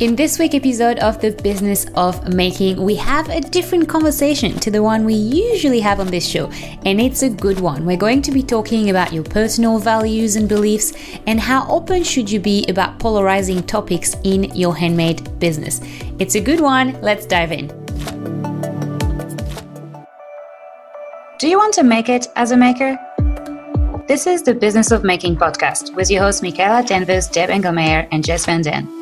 In this week episode of The Business of Making, we have a different conversation to the one we usually have on this show, and it's a good one. We're going to be talking about your personal values and beliefs and how open should you be about polarizing topics in your handmade business. It's a good one. Let's dive in. Do you want to make it as a maker? This is the Business of Making podcast with your hosts Michaela Danvers, Deb Engelmeyer, and Jess Van Den.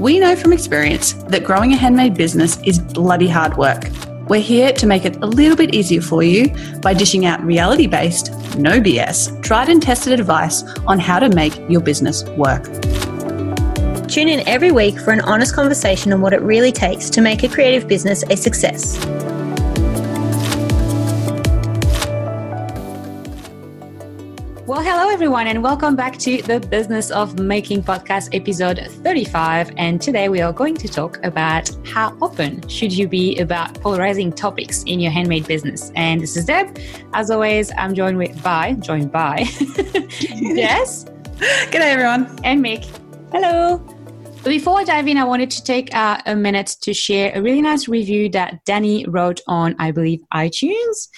We know from experience that growing a handmade business is bloody hard work. We're here to make it a little bit easier for you by dishing out reality based, no BS, tried and tested advice on how to make your business work. Tune in every week for an honest conversation on what it really takes to make a creative business a success. Well, hello everyone, and welcome back to the Business of Making podcast episode 35. And today we are going to talk about how open should you be about polarizing topics in your handmade business. And this is Deb. As always, I'm joined with by joined by Yes. G'day everyone. And Mick. Hello. But before I dive in, I wanted to take uh, a minute to share a really nice review that Danny wrote on, I believe, iTunes.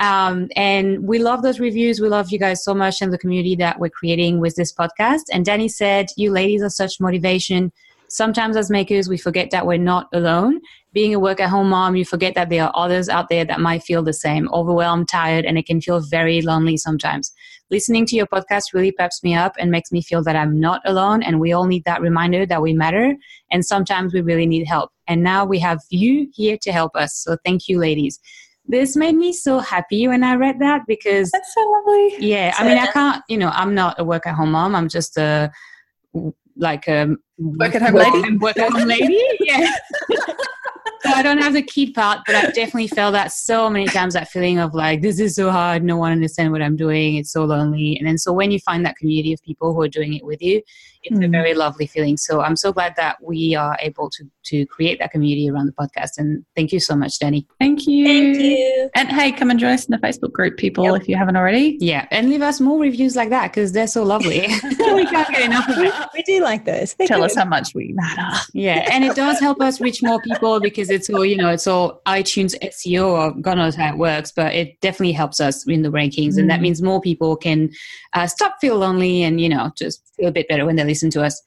Um, and we love those reviews. We love you guys so much and the community that we're creating with this podcast. And Danny said, You ladies are such motivation. Sometimes as makers, we forget that we're not alone. Being a work at home mom, you forget that there are others out there that might feel the same, overwhelmed, tired, and it can feel very lonely sometimes. Listening to your podcast really peps me up and makes me feel that I'm not alone. And we all need that reminder that we matter. And sometimes we really need help. And now we have you here to help us. So thank you, ladies this made me so happy when I read that because that's so lovely. Yeah, I mean, I can't, you know, I'm not a work at home mom. I'm just a like a work at home lady. Work at home lady. Yeah. so I don't have the key part, but I've definitely felt that so many times that feeling of like, this is so hard, no one understands what I'm doing, it's so lonely. And then so when you find that community of people who are doing it with you, it's mm. a very lovely feeling. So I'm so glad that we are able to to create that community around the podcast. And thank you so much, Danny. Thank you. Thank you. And hey, come and join us in the Facebook group, people, yep. if you haven't already. Yeah, and leave us more reviews like that because they're so lovely. we can't get enough of it. We do like those. They're Tell good. us how much we matter. Yeah, and it does help us reach more people because it's all you know, it's all iTunes SEO or God knows how it works, but it definitely helps us in the rankings, mm. and that mm. means more people can uh, stop feel lonely and you know just feel a bit better when they listen to us.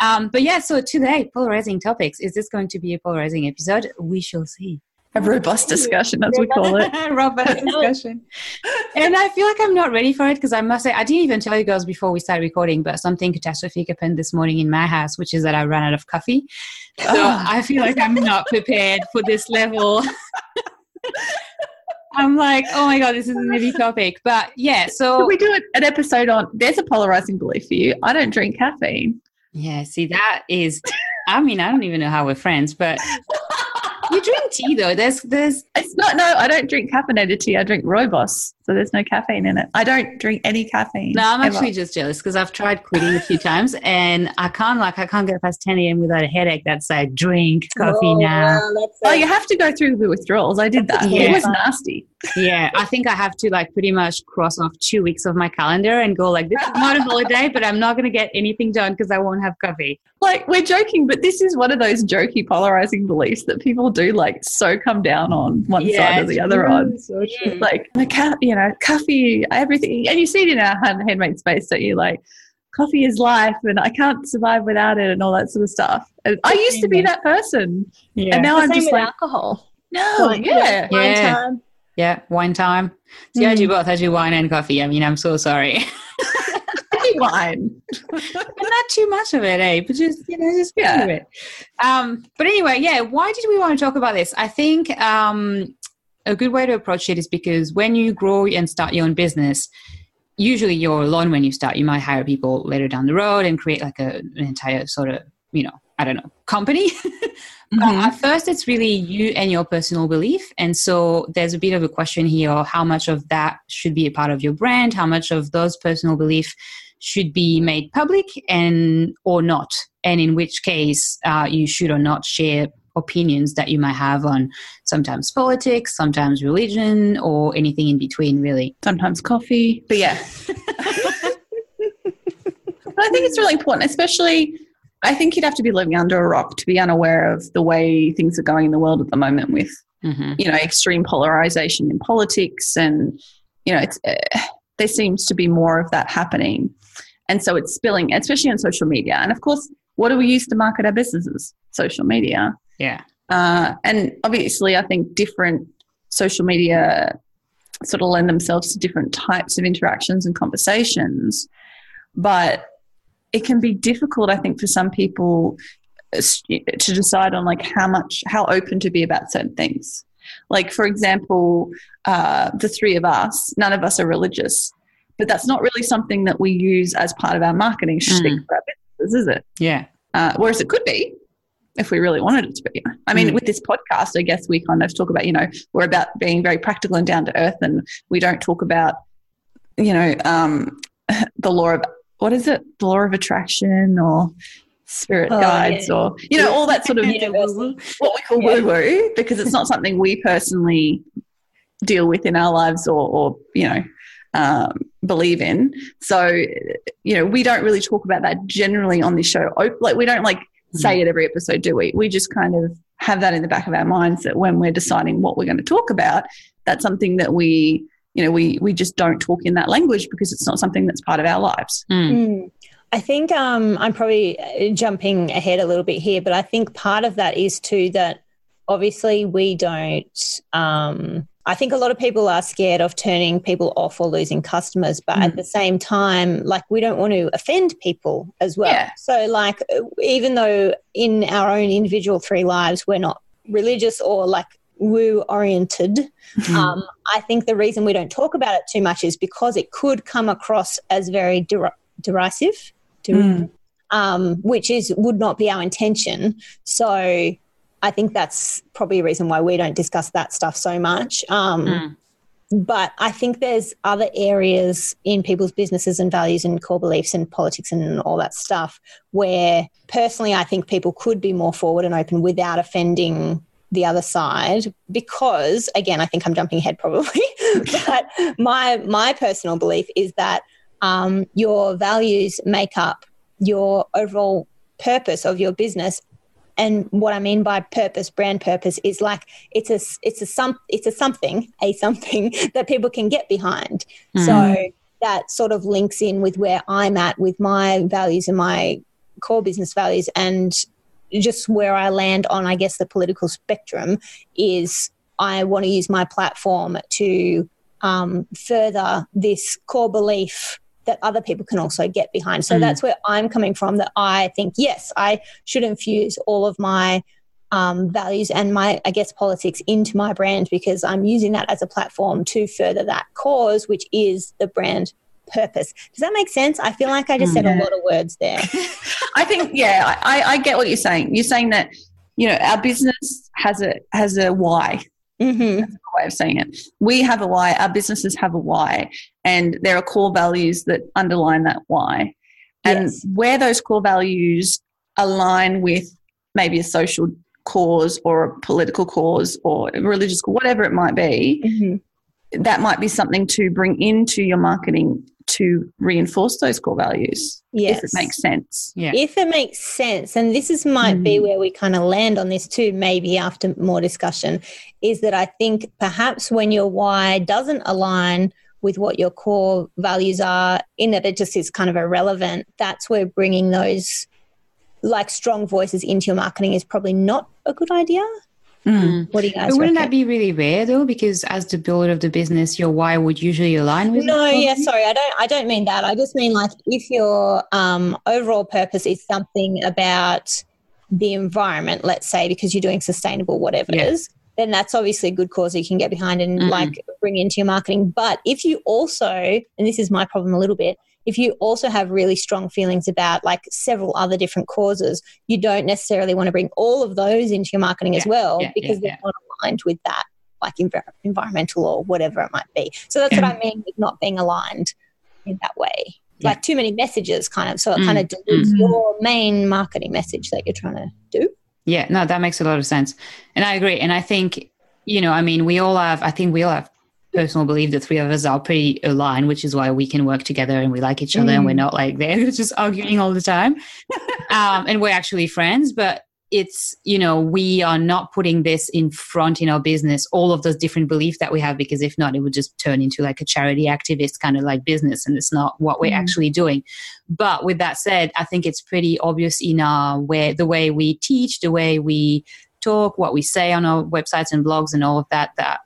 Um, but yeah, so today, polarizing topics. Is this going to be a polarizing episode? We shall see. A robust discussion, as we call it. robust discussion. and I feel like I'm not ready for it because I must say, I didn't even tell you girls before we started recording, but something catastrophic happened this morning in my house, which is that I ran out of coffee. So oh. I feel like I'm not prepared for this level. I'm like, oh my god, this is a heavy topic. But yeah, so we do an episode on. There's a polarizing belief for you. I don't drink caffeine. Yeah, see, that is. I mean, I don't even know how we're friends, but you drink tea though. There's, there's. It's not. No, I don't drink caffeinated tea. I drink rooibos so there's no caffeine in it. I don't drink any caffeine. No, I'm ever. actually just jealous because I've tried quitting a few times and I can't like I can't get past 10 a.m. without a headache that's like drink coffee oh, now. oh, you have to go through the withdrawals. I did that. Yeah. It was nasty. Yeah, I think I have to like pretty much cross off two weeks of my calendar and go like this is not a holiday, but I'm not going to get anything done because I won't have coffee. Like we're joking, but this is one of those jokey, polarizing beliefs that people do like so come down on one yeah, side or the other mm, on. So like the cat, you know know, coffee, everything. And you see it in our handmade space, don't you? Like, coffee is life and I can't survive without it and all that sort of stuff. And I used to be that person. Yeah. And now the I'm just like, alcohol. No, yeah. Wine yeah. Yeah, wine time. See, mm. I do both. I do wine and coffee. I mean, I'm so sorry. wine. not too much of it, eh? But just, you know, just yeah. it. Um, but anyway, yeah, why did we want to talk about this? I think um, a good way to approach it is because when you grow and start your own business, usually you're alone when you start. You might hire people later down the road and create like a, an entire sort of, you know, I don't know, company. mm-hmm. at first, it's really you and your personal belief. And so there's a bit of a question here how much of that should be a part of your brand, how much of those personal beliefs should be made public and or not and in which case uh, you should or not share opinions that you might have on sometimes politics, sometimes religion, or anything in between, really. Sometimes coffee. But yeah. but I think it's really important, especially I think you'd have to be living under a rock to be unaware of the way things are going in the world at the moment with, mm-hmm. you know, extreme polarization in politics. And, you know, it's, uh, there seems to be more of that happening. And so it's spilling, especially on social media. And of course, what do we use to market our businesses? Social media. Yeah. Uh, and obviously, I think different social media sort of lend themselves to different types of interactions and conversations. But it can be difficult, I think, for some people uh, to decide on like how much, how open to be about certain things. Like, for example, uh, the three of us, none of us are religious, but that's not really something that we use as part of our marketing mm. for our businesses, is it? Yeah. Uh, whereas it could be if we really wanted it to be. I mean, mm. with this podcast, I guess we kind of talk about, you know, we're about being very practical and down to earth, and we don't talk about, you know, um, the law of what is it, the law of attraction or spirit oh, guides yeah. or you know all that sort of what we call woo woo because it's not something we personally deal with in our lives or, or you know um, believe in. So, you know, we don't really talk about that generally on this show. Like, we don't like say mm. it every episode, do we? We just kind of have that in the back of our minds that when we're deciding what we're going to talk about, that's something that we, you know, we we just don't talk in that language because it's not something that's part of our lives. Mm. Mm. I think um, I'm probably uh, jumping ahead a little bit here, but I think part of that is too that obviously we don't um, I think a lot of people are scared of turning people off or losing customers, but mm. at the same time, like we don't want to offend people as well. Yeah. So, like, even though in our own individual three lives we're not religious or like woo oriented, mm. um, I think the reason we don't talk about it too much is because it could come across as very der- derisive, der- mm. um, which is would not be our intention. So I think that's probably a reason why we don't discuss that stuff so much. Um, mm. But I think there's other areas in people's businesses and values and core beliefs and politics and all that stuff where personally I think people could be more forward and open without offending the other side because again I think I'm jumping ahead probably but my my personal belief is that um, your values make up your overall purpose of your business and what I mean by purpose, brand purpose, is like it's a it's a some it's a something, a something that people can get behind. Mm. So that sort of links in with where I'm at with my values and my core business values, and just where I land on, I guess, the political spectrum is I want to use my platform to um, further this core belief that other people can also get behind. So mm. that's where I'm coming from. That I think, yes, I should infuse all of my um, values and my, I guess, politics into my brand because I'm using that as a platform to further that cause, which is the brand purpose. Does that make sense? I feel like I just said a lot of words there. I think, yeah, I, I get what you're saying. You're saying that, you know, our business has a has a why. Mm-hmm. That's way of saying it. We have a why. Our businesses have a why, and there are core values that underline that why. And yes. where those core values align with maybe a social cause or a political cause or a religious whatever it might be, mm-hmm. that might be something to bring into your marketing to reinforce those core values. Yes. If it makes sense. Yeah. If it makes sense. And this is might mm. be where we kind of land on this too, maybe after more discussion, is that I think perhaps when your why doesn't align with what your core values are, in that it just is kind of irrelevant, that's where bringing those like strong voices into your marketing is probably not a good idea. Mm. What do you guys? But wouldn't reckon? that be really rare though? Because as the builder of the business, your why would usually align with. No, yeah, sorry, I don't. I don't mean that. I just mean like if your um, overall purpose is something about the environment, let's say, because you're doing sustainable whatever yeah. it is, then that's obviously a good cause that you can get behind and mm like bring into your marketing. But if you also, and this is my problem a little bit, if you also have really strong feelings about like several other different causes, you don't necessarily want to bring all of those into your marketing yeah, as well yeah, because yeah, they're not aligned with that, like env- environmental or whatever it might be. So that's what I mean with not being aligned in that way. Like too many messages, kind of. So it mm, kind of dilutes mm. your main marketing message that you're trying to do. Yeah, no, that makes a lot of sense. And I agree. And I think, you know, I mean, we all have, I think we all have personal belief the three of us are pretty aligned, which is why we can work together and we like each other mm. and we're mm. not like they're just arguing all the time. um, and we're actually friends, but it's you know we are not putting this in front in our business all of those different beliefs that we have because if not it would just turn into like a charity activist kind of like business and it's not what we're mm. actually doing but with that said i think it's pretty obvious in our way the way we teach the way we talk what we say on our websites and blogs and all of that that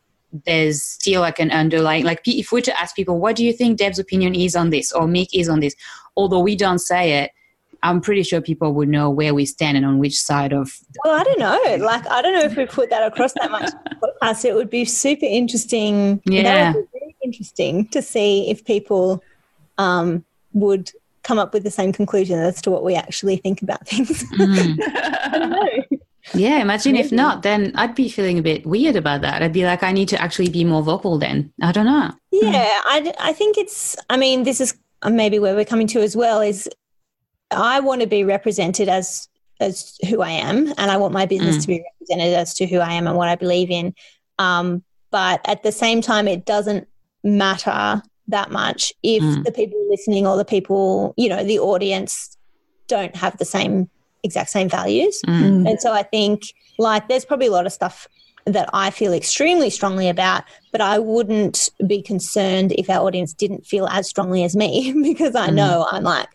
there's still like an underlying like if we were to ask people what do you think deb's opinion is on this or mick is on this although we don't say it I'm pretty sure people would know where we stand and on which side of. Well, I don't know. Like, I don't know if we put that across that much podcast. It would be super interesting. Yeah. very interesting to see if people um, would come up with the same conclusion as to what we actually think about things. Mm. I don't know. Yeah, imagine Maybe. if not, then I'd be feeling a bit weird about that. I'd be like, I need to actually be more vocal then. I don't know. Yeah, I, I think it's, I mean, this is maybe where we're coming to as well is I want to be represented as as who I am, and I want my business mm. to be represented as to who I am and what I believe in. Um, but at the same time, it doesn't matter that much if mm. the people listening or the people, you know, the audience don't have the same exact same values. Mm. And so I think like there's probably a lot of stuff that I feel extremely strongly about, but I wouldn't be concerned if our audience didn't feel as strongly as me because I mm. know I'm like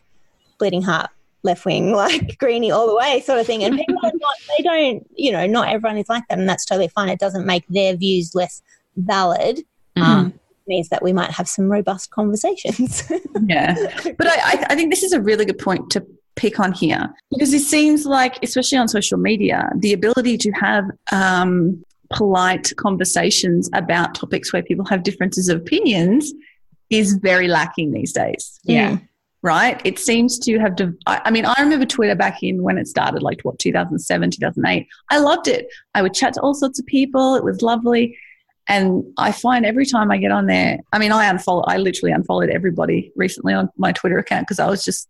bleeding heart left wing, like greeny all the way sort of thing. And people are not, they don't, you know, not everyone is like that. And that's totally fine. It doesn't make their views less valid. Mm. Um, means that we might have some robust conversations. yeah. But I, I think this is a really good point to pick on here because it seems like, especially on social media, the ability to have um, polite conversations about topics where people have differences of opinions is very lacking these days. Yeah. Mm right? It seems to have, div- I mean, I remember Twitter back in when it started, like what, 2007, 2008. I loved it. I would chat to all sorts of people. It was lovely. And I find every time I get on there, I mean, I unfollow, I literally unfollowed everybody recently on my Twitter account because I was just,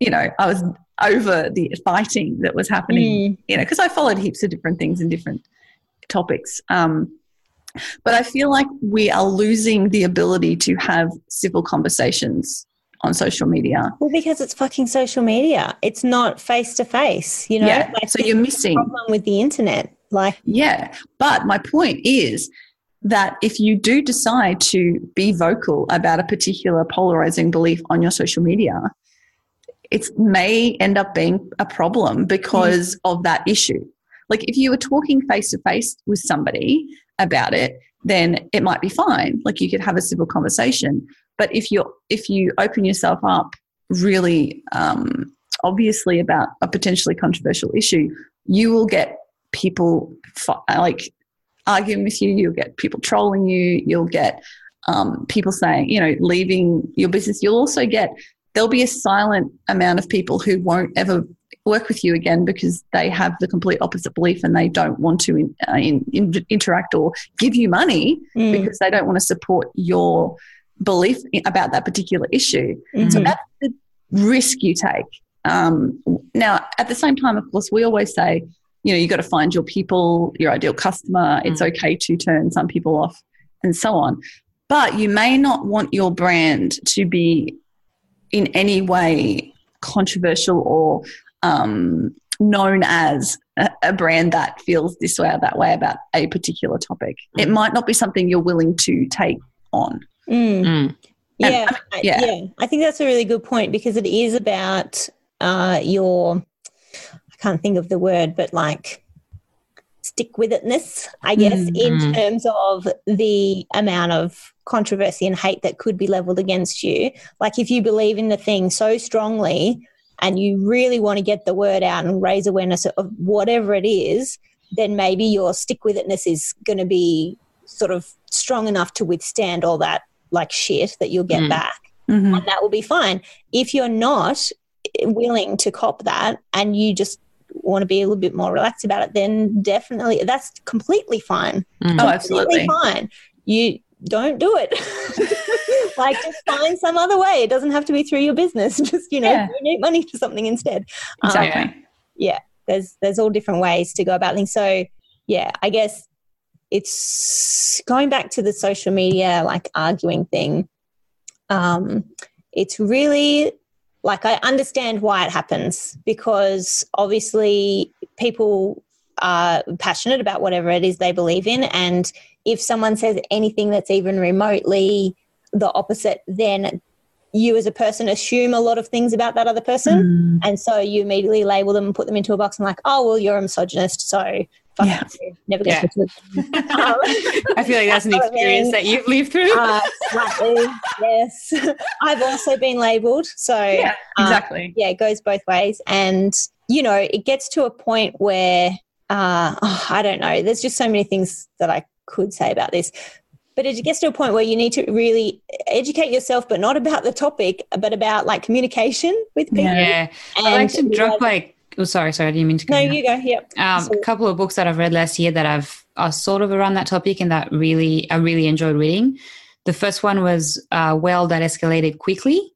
you know, I was over the fighting that was happening, mm. you know, because I followed heaps of different things and different topics. Um, but I feel like we are losing the ability to have civil conversations on social media. Well, because it's fucking social media. It's not face to face, you know? Yeah. Like, so you're missing problem with the internet. Like Yeah. But my point is that if you do decide to be vocal about a particular polarizing belief on your social media, it may end up being a problem because mm. of that issue. Like if you were talking face to face with somebody about it, then it might be fine. Like you could have a civil conversation. But if you if you open yourself up really um, obviously about a potentially controversial issue, you will get people like arguing with you. You'll get people trolling you. You'll get um, people saying, you know, leaving your business. You'll also get there'll be a silent amount of people who won't ever work with you again because they have the complete opposite belief and they don't want to in, uh, in, in, interact or give you money mm. because they don't want to support your belief about that particular issue. Mm-hmm. So that's the risk you take. Um, now, at the same time, of course, we always say, you know, you've got to find your people, your ideal customer. It's mm. okay to turn some people off and so on. But you may not want your brand to be in any way controversial or um, known as a, a, brand that feels this way or that way about a particular topic. Mm. It might not be something you're willing to take on. Mm. Mm. Yeah, I mean, yeah, yeah. I think that's a really good point because it is about uh, your. I can't think of the word, but like stick with itness, I guess, mm. in mm. terms of the amount of controversy and hate that could be leveled against you. Like if you believe in the thing so strongly and you really want to get the word out and raise awareness of whatever it is, then maybe your stick with itness is going to be sort of strong enough to withstand all that like shit that you'll get mm. back. Mm-hmm. And that will be fine. If you're not willing to cop that and you just want to be a little bit more relaxed about it, then definitely that's completely fine. Mm. Oh, absolutely fine. You don't do it. like just find some other way. It doesn't have to be through your business. Just you know, yeah. money to something instead. Exactly. Um, yeah, there's there's all different ways to go about things. So yeah, I guess it's going back to the social media like arguing thing. Um, it's really like I understand why it happens because obviously people are passionate about whatever it is they believe in. And if someone says anything that's even remotely the opposite, then you as a person assume a lot of things about that other person. Mm. And so you immediately label them and put them into a box and like, oh, well, you're a misogynist. So yeah. never get yeah. um, I feel like that's an experience that you've lived through. Uh, slightly, yes. I've also been labeled. So yeah, um, exactly. Um, yeah, it goes both ways. And, you know, it gets to a point where uh, oh, I don't know. There's just so many things that I could say about this. But it gets to a point where you need to really educate yourself, but not about the topic, but about like communication with people. Yeah. And I like to drop like, oh, sorry, sorry, I didn't mean to. No, you go. Yep. Um, a couple of books that I've read last year that I've are sort of around that topic and that really I really enjoyed reading. The first one was uh, Well That Escalated Quickly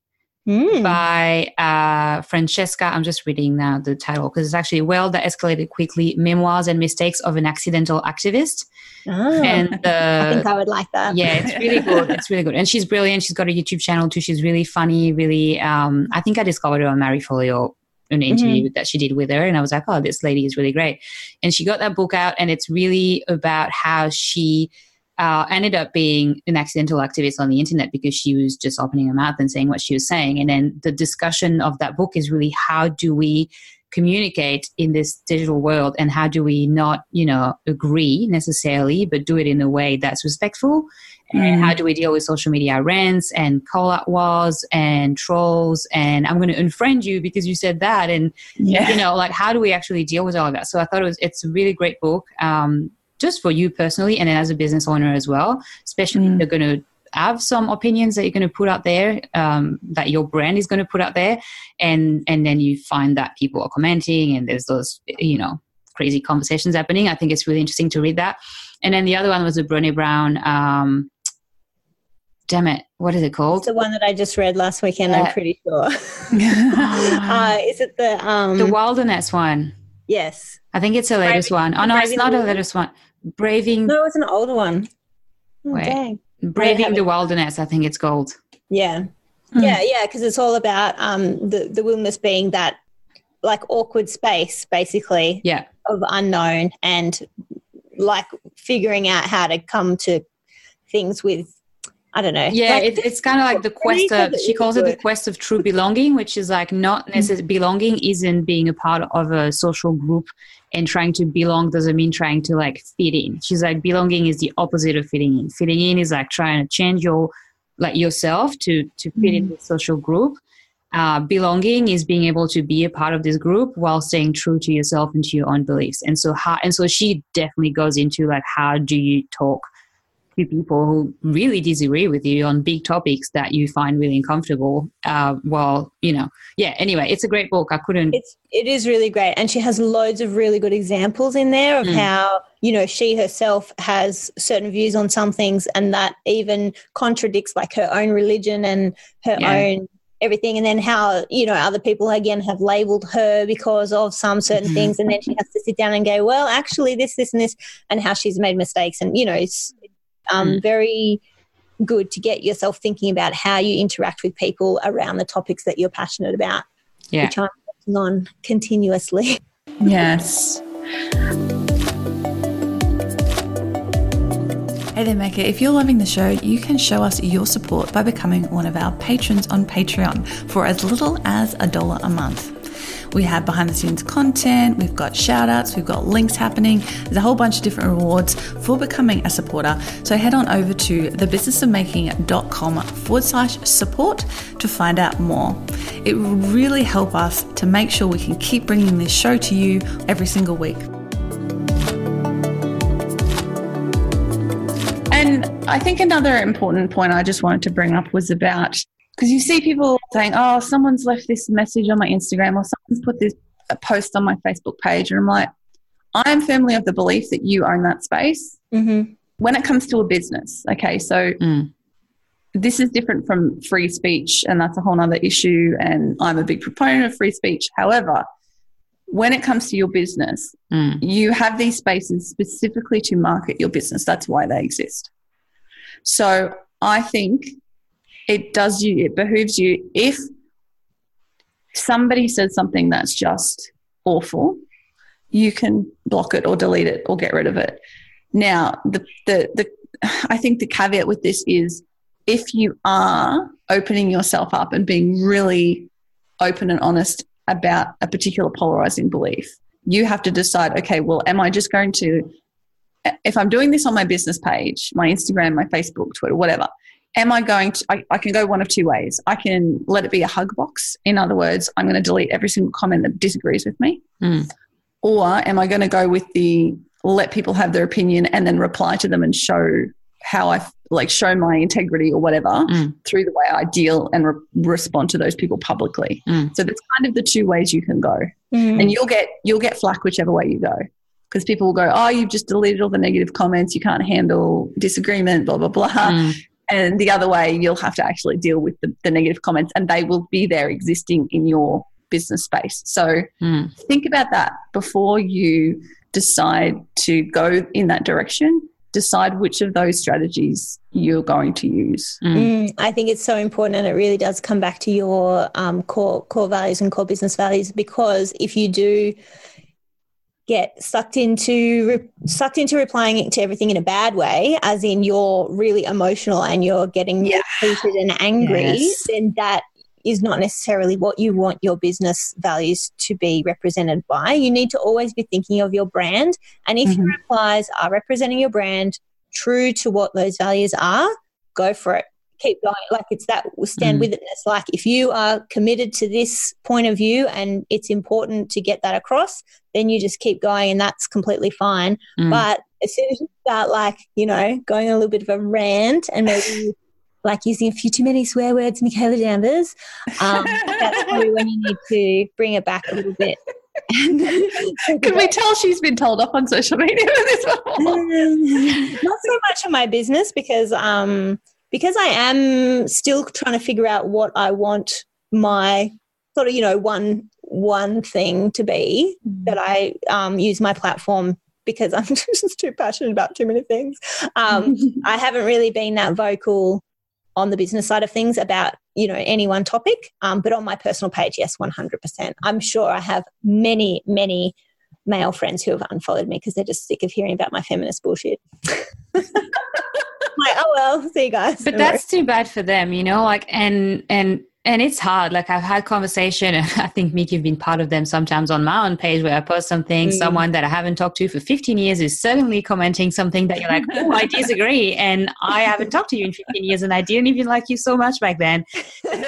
mm. by uh, Franchesca. I'm just reading now the title because it's actually Well That Escalated Quickly Memoirs and Mistakes of an Accidental Activist. Oh, and the, I think I would like that. Yeah, it's really good. It's really good. And she's brilliant. She's got a YouTube channel too. She's really funny, really. Um, I think I discovered her on Marie Forleo an interview mm-hmm. that she did with her and I was like, oh, this lady is really great. And she got that book out and it's really about how she uh, ended up being an accidental activist on the internet because she was just opening her mouth and saying what she was saying. And then the discussion of that book is really how do we communicate in this digital world and how do we not, you know, agree necessarily, but do it in a way that's respectful? Mm. And how do we deal with social media rants and call out wars and trolls and I'm going to unfriend you because you said that and yeah. you know like how do we actually deal with all of that? So I thought it was it's a really great book. Um, just for you personally and then as a business owner as well, especially mm. if you're going to have some opinions that you're going to put out there um, that your brand is going to put out there and and then you find that people are commenting and there's those you know crazy conversations happening. I think it's really interesting to read that. And then the other one was the brene brown um, damn it what is it called? It's the one that i just read last weekend uh, i'm pretty sure. Uh, is it the um the wilderness one. Yes. I think it's the latest one. Oh no it's not the latest one. Braving. No, it's an older one. Oh, Wait, dang. Braving the wilderness. I think it's called. Yeah, mm. yeah, yeah. Because it's all about um the the wilderness being that like awkward space, basically. Yeah. Of unknown and like figuring out how to come to things with I don't know. Yeah, like, it, it's kind of like the quest of, she calls it the quest of true belonging, which is like not mm. necessarily belonging isn't being a part of a social group and trying to belong doesn't mean trying to like fit in. She's like, belonging is the opposite of fitting in. Fitting in is like trying to change your, like yourself to, to fit mm. in the social group. Uh, belonging is being able to be a part of this group while staying true to yourself and to your own beliefs. And so, how, and so she definitely goes into like, how do you talk to people who really disagree with you on big topics that you find really uncomfortable. Uh, well, you know, yeah. Anyway, it's a great book. I couldn't. It's it is really great, and she has loads of really good examples in there of mm. how you know she herself has certain views on some things, and that even contradicts like her own religion and her yeah. own everything and then how you know other people again have labeled her because of some certain mm-hmm. things and then she has to sit down and go well actually this this and this and how she's made mistakes and you know it's um, mm. very good to get yourself thinking about how you interact with people around the topics that you're passionate about. Yeah. Which I'm working on continuously. Yes. Hey there, Maker. If you're loving the show, you can show us your support by becoming one of our patrons on Patreon for as little as a dollar a month. We have behind the scenes content, we've got shout outs, we've got links happening. There's a whole bunch of different rewards for becoming a supporter. So head on over to thebusinessofmaking.com forward slash support to find out more. It will really help us to make sure we can keep bringing this show to you every single week. And I think another important point I just wanted to bring up was about because you see people saying, "Oh, someone's left this message on my Instagram or someone's put this post on my Facebook page," and I'm like, I'm firmly of the belief that you own that space. Mm-hmm. When it comes to a business, okay, so mm. this is different from free speech, and that's a whole other issue. And I'm a big proponent of free speech. However, when it comes to your business, mm. you have these spaces specifically to market your business. That's why they exist. So I think it does you, it behooves you if somebody says something that's just awful, you can block it or delete it or get rid of it. Now, the, the, the, I think the caveat with this is if you are opening yourself up and being really open and honest about a particular polarizing belief, you have to decide okay, well, am I just going to, if I'm doing this on my business page, my Instagram, my Facebook, Twitter, whatever, am I going to, I, I, can go one of two ways. I can let it be a hug box. In other words, I'm going to delete every single comment that disagrees with me. Mm. Or am I going to go with the let people have their opinion and then reply to them and show how I like show my integrity or whatever mm. through the way I deal and re- respond to those people publicly. Mm. So that's kind of the two ways you can go, mm. and you'll get you'll get flack whichever way you go because people will go, oh, you've just deleted all the negative comments, you can't handle disagreement, blah blah blah. And the other way you'll have to actually deal with the, the, negative comments and they will be there existing in your business space so mm. think about that before you decide to go in that direction decide which of those strategies you're going to use. Mm. Mm, I think it's so important, and it really does come back to your um, core core values and core business values. Because if you do get sucked into re- sucked into replying to everything in a bad way, as in you're really emotional and you're getting yeah. heated and angry, yes. then that is not necessarily what you want your business values to be represented by. You need to always be thinking of your brand, and if mm-hmm. your replies are representing your brand true to what those values are, go for it keep going. Like it's that stand mm. with It's Like if you are committed to this point of view and it's important to get that across, then you just keep going and that's completely fine. Mm. But as soon as you start like, you know, going a little bit of a rant and maybe like using a few too many swear words, Michaela Danvers, um, that's probably when you need to bring it back a little bit. Can we tell she's been told off on social media one? Not so much of my business because um, because I am still trying to figure out what I want my sort of, you know, one one thing to be mm. that I um, use my platform because I'm just too passionate about too many things. Um, I haven't really been that vocal on the business side of things about you know any one topic, um, but on my personal page, yes, one hundred percent. I'm sure I have many many male friends who have unfollowed me because they're just sick of hearing about my feminist bullshit. like, oh well, see you guys. But that's too bad for them, you know. Like, and and and it's hard. Like I've had conversation, I think Mick, you've been part of them sometimes on my own page where I post something. Mm. Someone that I haven't talked to for 15 years is suddenly commenting something that you're like, oh, I disagree, and I haven't talked to you in 15 years, and I didn't even like you so much back then.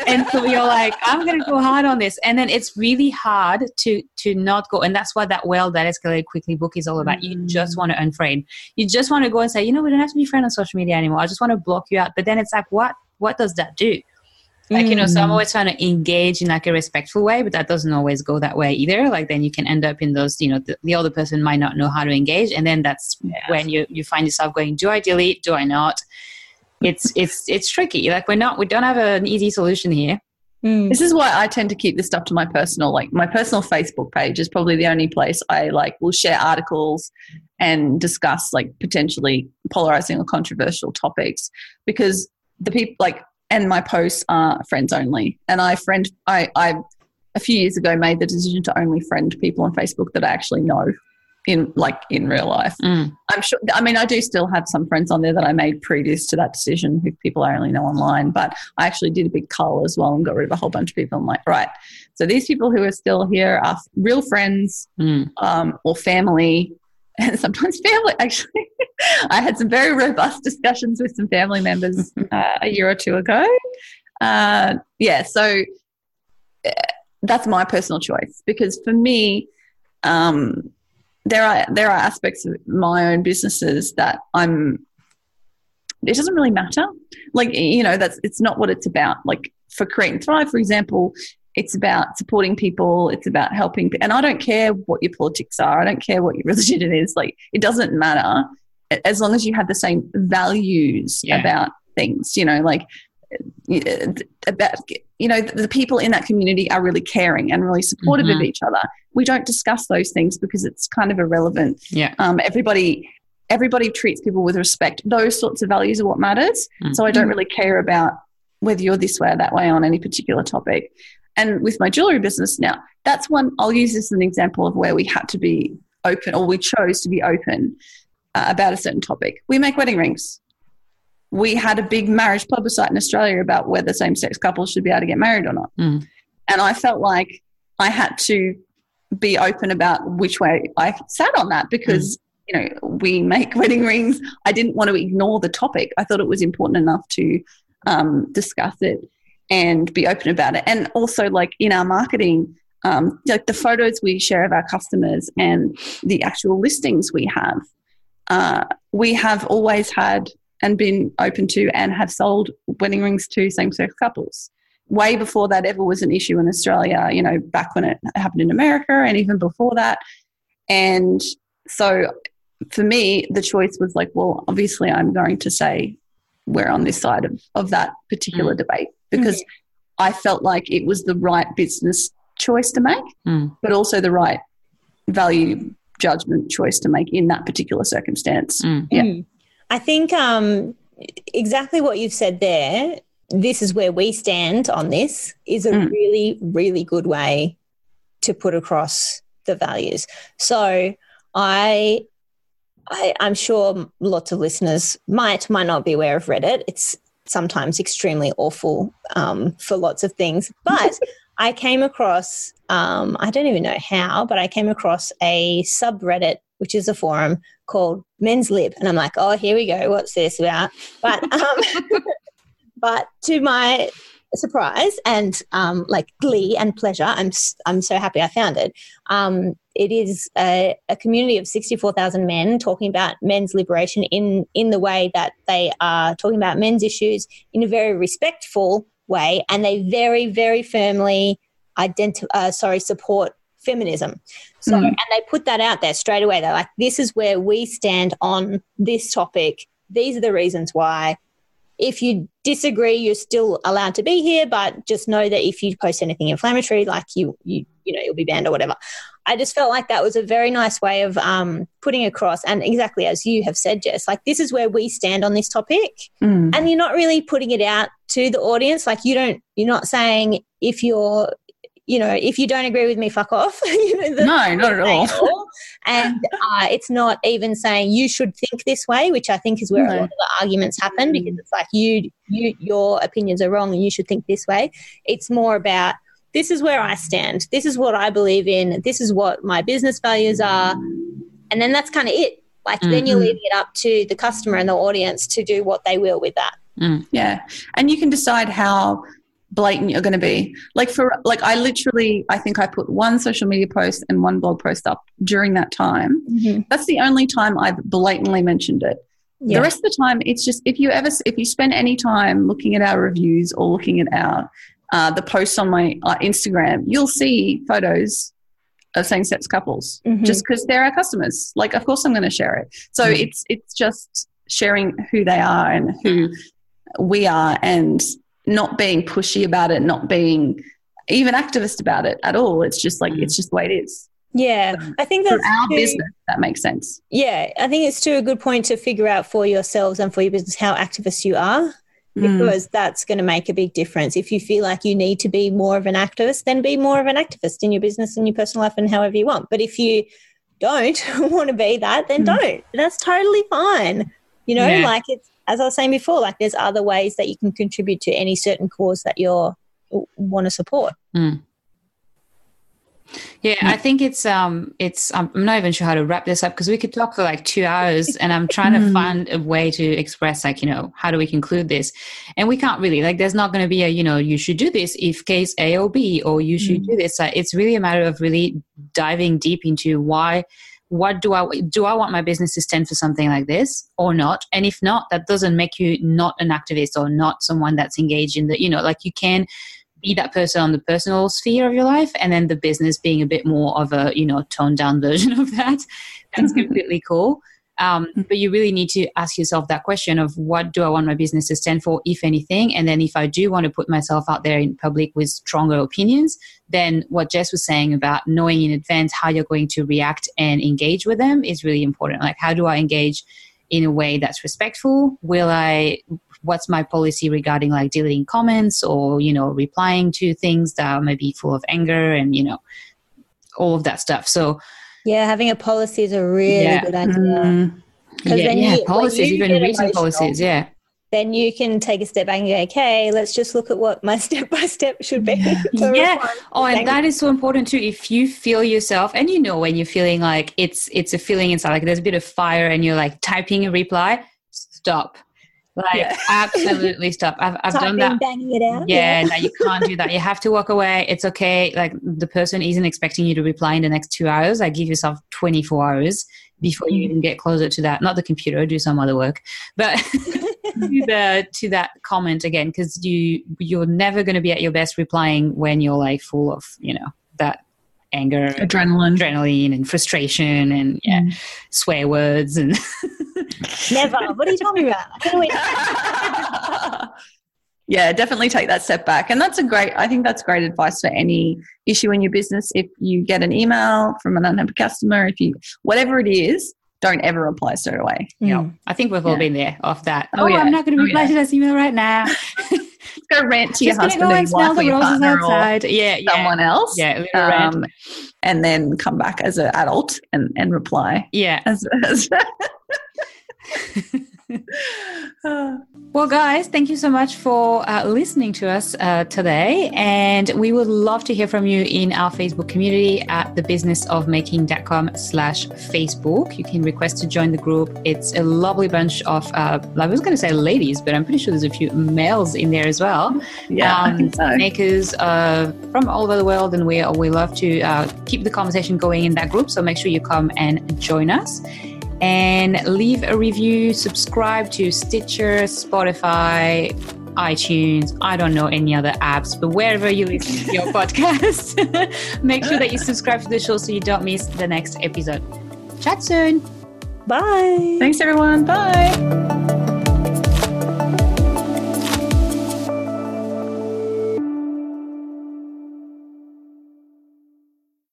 And so you're like, I'm gonna go hard on this, and then it's really hard to to not go. And that's what that well that escalated quickly book is all about. Mm. You just want to unfriend. You just want to go and say, you know, we don't have to be friends on social media anymore. I just want to block you out. But then it's like, what what does that do? Like you know so i'm mm. always trying to engage in like a respectful way but that doesn't always go that way either. Like then you can end up in those you know the, the other person might not know how to engage and then that's when you you find yourself going do i delete? Do i not? It's it's it's tricky. Like we're not we don't have an easy solution here. Mm. this is why i tend to keep this stuff to my personal like my personal facebook page is probably the only place i like will share articles and discuss like potentially polarizing or controversial topics because the people like and my posts are friends only. And I friend I, I a few years ago made the decision to only friend people on Facebook that I actually know in like in real life. Mm. I'm sure I mean I do still have some friends on there that I made previous to that decision who people I only know online, but I actually did a big cull as well and got rid of a whole bunch of people. I'm like, right. So these people who are still here are real friends mm. um, or family and sometimes family actually. I had some very robust discussions with some family members uh, a year or two ago. Uh, yeah so uh, that's my personal choice because for me um, there are there are aspects of my own businesses that i'm it doesn't really matter. Like you know that's it's not what it's about. Like for create and thrive for example it's about supporting people. It's about helping. And I don't care what your politics are. I don't care what your religion is. Like, it doesn't matter as long as you have the same values yeah. about things, you know, like about, you know, the people in that community are really caring and really supportive mm-hmm. of each other. We don't discuss those things because it's kind of irrelevant. Yeah. Um, everybody, everybody treats people with respect. Those sorts of values are what matters. Mm-hmm. So I don't really care about whether you're this way or that way on any particular topic. And with my jewelry business now, that's one, I'll use this as an example of where we had to be open or we chose to be open uh, about a certain topic. We make wedding rings. We had a big marriage plebiscite in Australia about whether same sex couples should be able to get married or not. Mm. And I felt like I had to be open about which way I sat on that because, mm. you know, we make wedding rings. I didn't want to ignore the topic. I thought it was important enough to um, discuss it and be open about it. And also, like in our marketing, um, like the photos we share of our customers and the actual listings we have, uh, we have always had and been open to and have sold wedding rings to same sex couples. Way before that ever was an issue in Australia, you know, back when it happened in America and even before that. And so for me, the choice was like, well, obviously, I'm going to say we're on this side of, of that particular mm. debate because mm. I felt like it was the right business choice to make, mm. but also the right value judgment choice to make in that particular circumstance. Mm. Yeah. Mm. I think um, exactly what you've said there. This is where we stand on this is a Mm. really, really good way to put across the values. So I, I I'm sure lots of listeners might might not be aware of Reddit. It's sometimes extremely awful um, for lots of things, but I came across um, I don't even know how, but I came across a subreddit which is a forum called Men's Lib, and I'm like, oh, here we go. What's this about? But um, but to my surprise and um, like glee and pleasure, I'm I'm so happy I found it. Um, it is a, a community of 64,000 men talking about men's liberation in in the way that they are talking about men's issues in a very respectful way, and they very very firmly identify uh, sorry support feminism. So Mhm. and they put that out there straight away. They're like, this is where we stand on this topic. These are the reasons why. If you disagree, you're still allowed to be here, but just know that if you post anything inflammatory, like you, you, you know, you'll be banned or whatever. I just felt like that was a very nice way of um, putting across, and exactly as you have said, Jess, like this is where we stand on this topic, Mm. and you're not really putting it out to the audience. Like you don't, you're not saying if you're, you know, if you don't agree with me, fuck off. you know, the- No, not at all. all. And uh, it's not even saying you should think this way, which I think is where a lot of the arguments happen because it's like you, you, your opinions are wrong and you should think this way. It's more about this is where I stand. This is what I believe in. This is what my business values are, and then that's kind of it. Like then you're Mhm. leaving it up to the customer and the audience to do what they will with that. Yeah. And you can decide how blatant you're going to be. Like for like I literally I think I put one social media post and one blog post up during that time. That's the only time I've blatantly mentioned it. Yeah. The rest of the time it's just if you ever if you spend any time looking at our reviews or looking at our uh, the posts on my uh, Instagram, you'll see photos of same-sex couples Mhm. just because they're our customers. Like, of course, I'm going to share it. So Mm. it's it's just sharing who they are and who we are, and not being pushy about it, not being even activist about it at all. It's just like Mm. it's just the way it is yeah, I think for that's our too- business. That makes sense. Yeah, I think it's too a good point to figure out for yourselves and for your business how activist you are Mm. because that's going to make a big difference. If you feel like you need to be more of an activist, then be more of an activist in your business and your personal life and however you want. But if you don't want to be that, then Mm. don't. That's totally fine. You know, Yeah. like it's as I was saying before, like there's other ways that you can contribute to any certain cause that you're want to support. Yeah, I think it's um it's I'm not even sure how to wrap this up because we could talk for like two hours and I'm trying to Mm. find a way to express like, you know, how do we conclude this? And we can't really like there's not gonna be a, you know, you should do this if case A or B or you should do this. Uh, it's really a matter of really diving deep into why what do I do I want my business to stand for something like this or not? And if not, that doesn't make you not an activist or not someone that's engaged in the you know, like you can be that person on the personal sphere of your life and then the business being a bit more of a you know toned down version of that. That's mm-hmm. completely cool um, but you really need to ask yourself that question of what do i want my business to stand for if anything? And then if i do want to put myself out there in public with stronger opinions then what jess was saying about knowing in advance how you're going to react and engage with them is really important. Like how do i engage in a way that's respectful? Will I what's my policy regarding like deleting comments or you know replying to things that are maybe full of anger and you know all of that stuff? So yeah having a policy is a really yeah. good idea mm, yeah, yeah you, policies even written policies yeah then you can take a step back and go, okay, let's just look at what my step by step should be. yeah. Oh, and that is so important too. If you feel yourself, and you know when you're feeling like it's it's a feeling inside, like there's a bit of fire, and you're like typing a reply, stop. Like yeah. absolutely stop. I've, I've done that. Banging it out. Yeah, yeah. no, you can't do that. You have to walk away. It's okay. Like the person isn't expecting you to reply in the next two hours. I like, give yourself 24 hours before you mm. even get closer to that. Not the computer, do some other work, but to, the, to that comment again, because you you're never going to be at your best replying when you're like full of you know that anger, adrenaline, adrenaline, and frustration, and yeah, mm. swear words and. Never. What are you talking about? yeah, definitely take that step back. And that's a great, I think that's great advice for any issue in your business. If you get an email from an unhappy customer, if you, whatever it is, don't ever reply straight away. Mm. Yeah. I think we've all yeah. been there off that. Oh, oh yeah. I'm not going to reply oh, yeah. to this email right now. go rant to your husband and wife or your partner outside. or yeah, someone else. Yeah, um, and then come back as an adult and, and reply. Yeah. As, as well, guys, thank you so much for uh, listening to us uh, today. And we would love to hear from you in our Facebook community at thebusinessofmaking.com slash Facebook. You can request to join the group. It's a lovely bunch of, uh, I was going to say ladies, but I'm pretty sure there's a few males in there as well. Yeah, um, so. Makers uh, from all over the world. And we, we love to uh, keep the conversation going in that group. So make sure you come and join us and leave a review, subscribe to Stitcher, Spotify, iTunes, I don't know any other apps, but wherever you listen to your podcast, make sure that you subscribe to the show so you don't miss the next episode. Chat soon. Bye. Thanks, everyone. Bye.